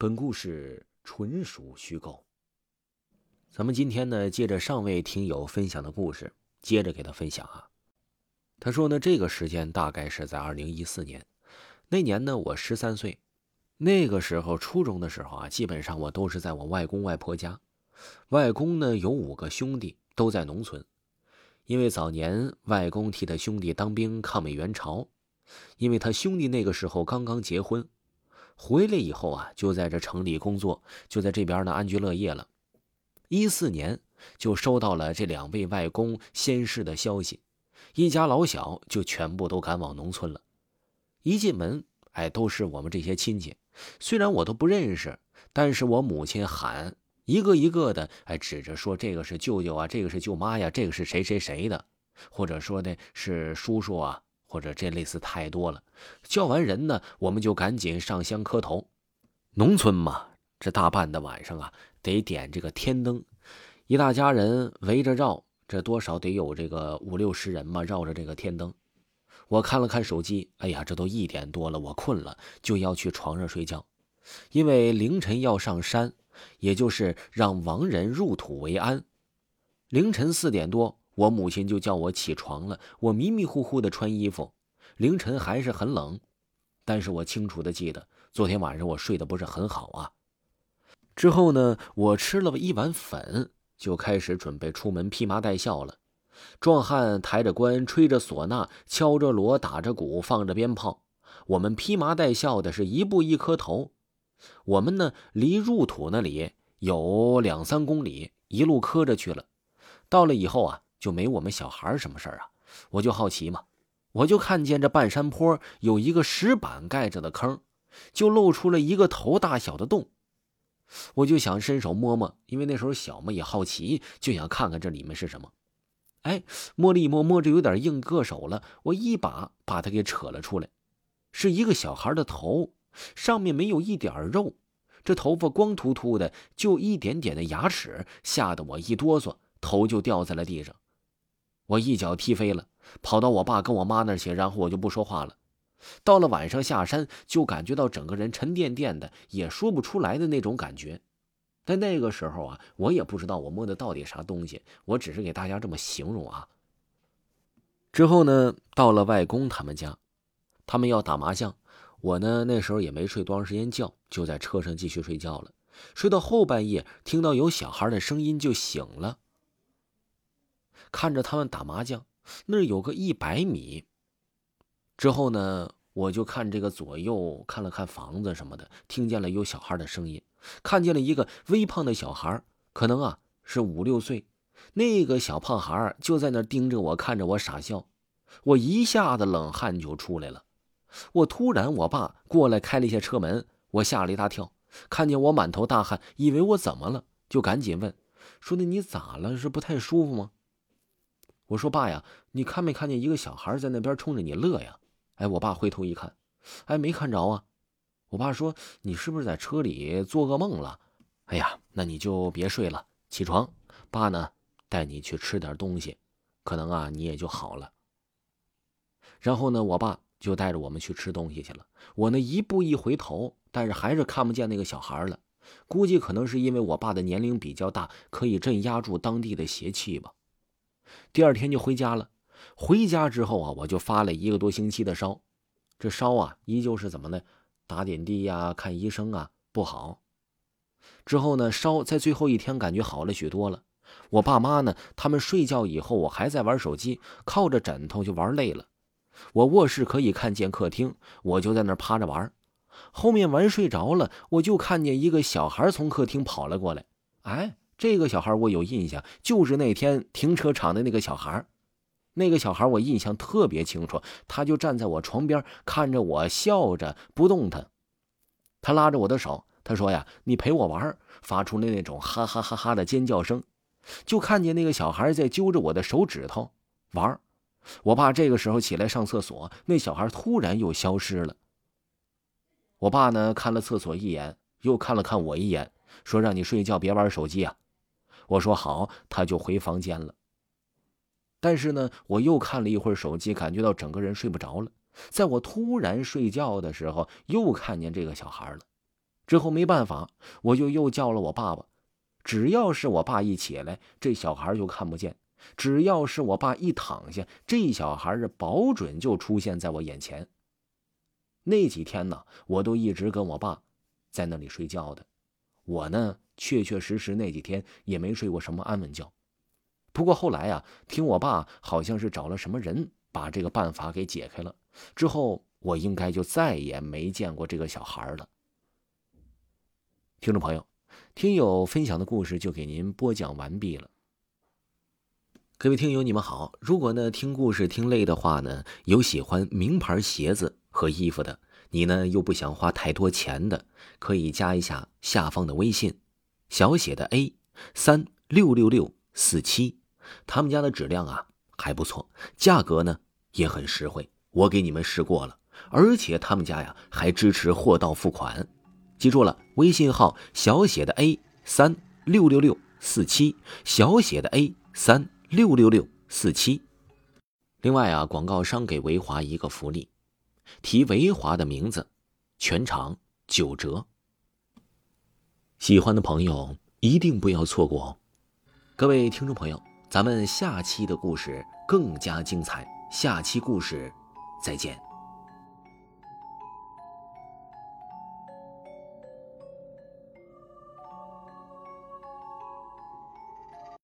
本故事纯属虚构。咱们今天呢，接着上位听友分享的故事，接着给他分享啊。他说呢，这个时间大概是在二零一四年，那年呢，我十三岁。那个时候初中的时候啊，基本上我都是在我外公外婆家。外公呢有五个兄弟，都在农村。因为早年外公替他兄弟当兵抗美援朝，因为他兄弟那个时候刚刚结婚。回来以后啊，就在这城里工作，就在这边呢安居乐业了。一四年就收到了这两位外公先逝的消息，一家老小就全部都赶往农村了。一进门，哎，都是我们这些亲戚，虽然我都不认识，但是我母亲喊一个一个的，哎，指着说这个是舅舅啊，这个是舅妈呀，这个是谁谁谁的，或者说的是叔叔啊。或者这类似太多了，叫完人呢，我们就赶紧上香磕头。农村嘛，这大半的晚上啊，得点这个天灯，一大家人围着绕，这多少得有这个五六十人嘛，绕着这个天灯。我看了看手机，哎呀，这都一点多了，我困了，就要去床上睡觉，因为凌晨要上山，也就是让亡人入土为安。凌晨四点多。我母亲就叫我起床了，我迷迷糊糊的穿衣服，凌晨还是很冷，但是我清楚的记得昨天晚上我睡得不是很好啊。之后呢，我吃了一碗粉，就开始准备出门披麻戴孝了。壮汉抬着棺，吹着唢呐，敲着锣，打着鼓，放着鞭炮。我们披麻戴孝的是一步一磕头。我们呢，离入土那里有两三公里，一路磕着去了。到了以后啊。就没我们小孩什么事儿啊？我就好奇嘛，我就看见这半山坡有一个石板盖着的坑，就露出了一个头大小的洞。我就想伸手摸摸，因为那时候小嘛，也好奇，就想看看这里面是什么。哎，摸了一摸，摸着有点硬，硌手了。我一把把它给扯了出来，是一个小孩的头，上面没有一点肉，这头发光秃秃的，就一点点的牙齿，吓得我一哆嗦，头就掉在了地上。我一脚踢飞了，跑到我爸跟我妈那儿去，然后我就不说话了。到了晚上下山，就感觉到整个人沉甸甸的，也说不出来的那种感觉。但那个时候啊，我也不知道我摸的到底啥东西，我只是给大家这么形容啊。之后呢，到了外公他们家，他们要打麻将，我呢那时候也没睡多长时间觉，就在车上继续睡觉了。睡到后半夜，听到有小孩的声音就醒了。看着他们打麻将，那儿有个一百米。之后呢，我就看这个左右，看了看房子什么的，听见了有小孩的声音，看见了一个微胖的小孩，可能啊是五六岁。那个小胖孩就在那盯着我，看着我傻笑。我一下子冷汗就出来了。我突然，我爸过来开了一下车门，我吓了一大跳，看见我满头大汗，以为我怎么了，就赶紧问，说的你咋了？是不太舒服吗？我说爸呀，你看没看见一个小孩在那边冲着你乐呀？哎，我爸回头一看，哎，没看着啊。我爸说你是不是在车里做噩梦了？哎呀，那你就别睡了，起床，爸呢带你去吃点东西，可能啊你也就好了。然后呢，我爸就带着我们去吃东西去了。我呢一步一回头，但是还是看不见那个小孩了。估计可能是因为我爸的年龄比较大，可以镇压住当地的邪气吧。第二天就回家了。回家之后啊，我就发了一个多星期的烧，这烧啊，依旧是怎么呢？打点滴呀，看医生啊，不好。之后呢，烧在最后一天感觉好了许多了。我爸妈呢，他们睡觉以后，我还在玩手机，靠着枕头就玩累了。我卧室可以看见客厅，我就在那趴着玩。后面玩睡着了，我就看见一个小孩从客厅跑了过来，哎。这个小孩我有印象，就是那天停车场的那个小孩。那个小孩我印象特别清楚，他就站在我床边，看着我笑着不动弹。他拉着我的手，他说呀：“你陪我玩。”发出了那种哈哈哈哈的尖叫声。就看见那个小孩在揪着我的手指头玩。我爸这个时候起来上厕所，那小孩突然又消失了。我爸呢看了厕所一眼，又看了看我一眼，说：“让你睡觉，别玩手机啊。”我说好，他就回房间了。但是呢，我又看了一会儿手机，感觉到整个人睡不着了。在我突然睡觉的时候，又看见这个小孩了。之后没办法，我就又叫了我爸爸。只要是我爸一起来，这小孩就看不见；只要是我爸一躺下，这小孩儿保准就出现在我眼前。那几天呢，我都一直跟我爸在那里睡觉的。我呢，确确实实那几天也没睡过什么安稳觉。不过后来呀，听我爸好像是找了什么人把这个办法给解开了，之后我应该就再也没见过这个小孩了。听众朋友，听友分享的故事就给您播讲完毕了。各位听友，你们好。如果呢听故事听累的话呢，有喜欢名牌鞋子和衣服的，你呢又不想花太多钱的，可以加一下下方的微信，小写的 A 三六六六四七，他们家的质量啊还不错，价格呢也很实惠，我给你们试过了，而且他们家呀还支持货到付款。记住了，微信号小写的 A 三六六六四七，小写的 A 三。六六六四七。另外啊，广告商给维华一个福利，提维华的名字，全场九折。喜欢的朋友一定不要错过哦！各位听众朋友，咱们下期的故事更加精彩，下期故事再见。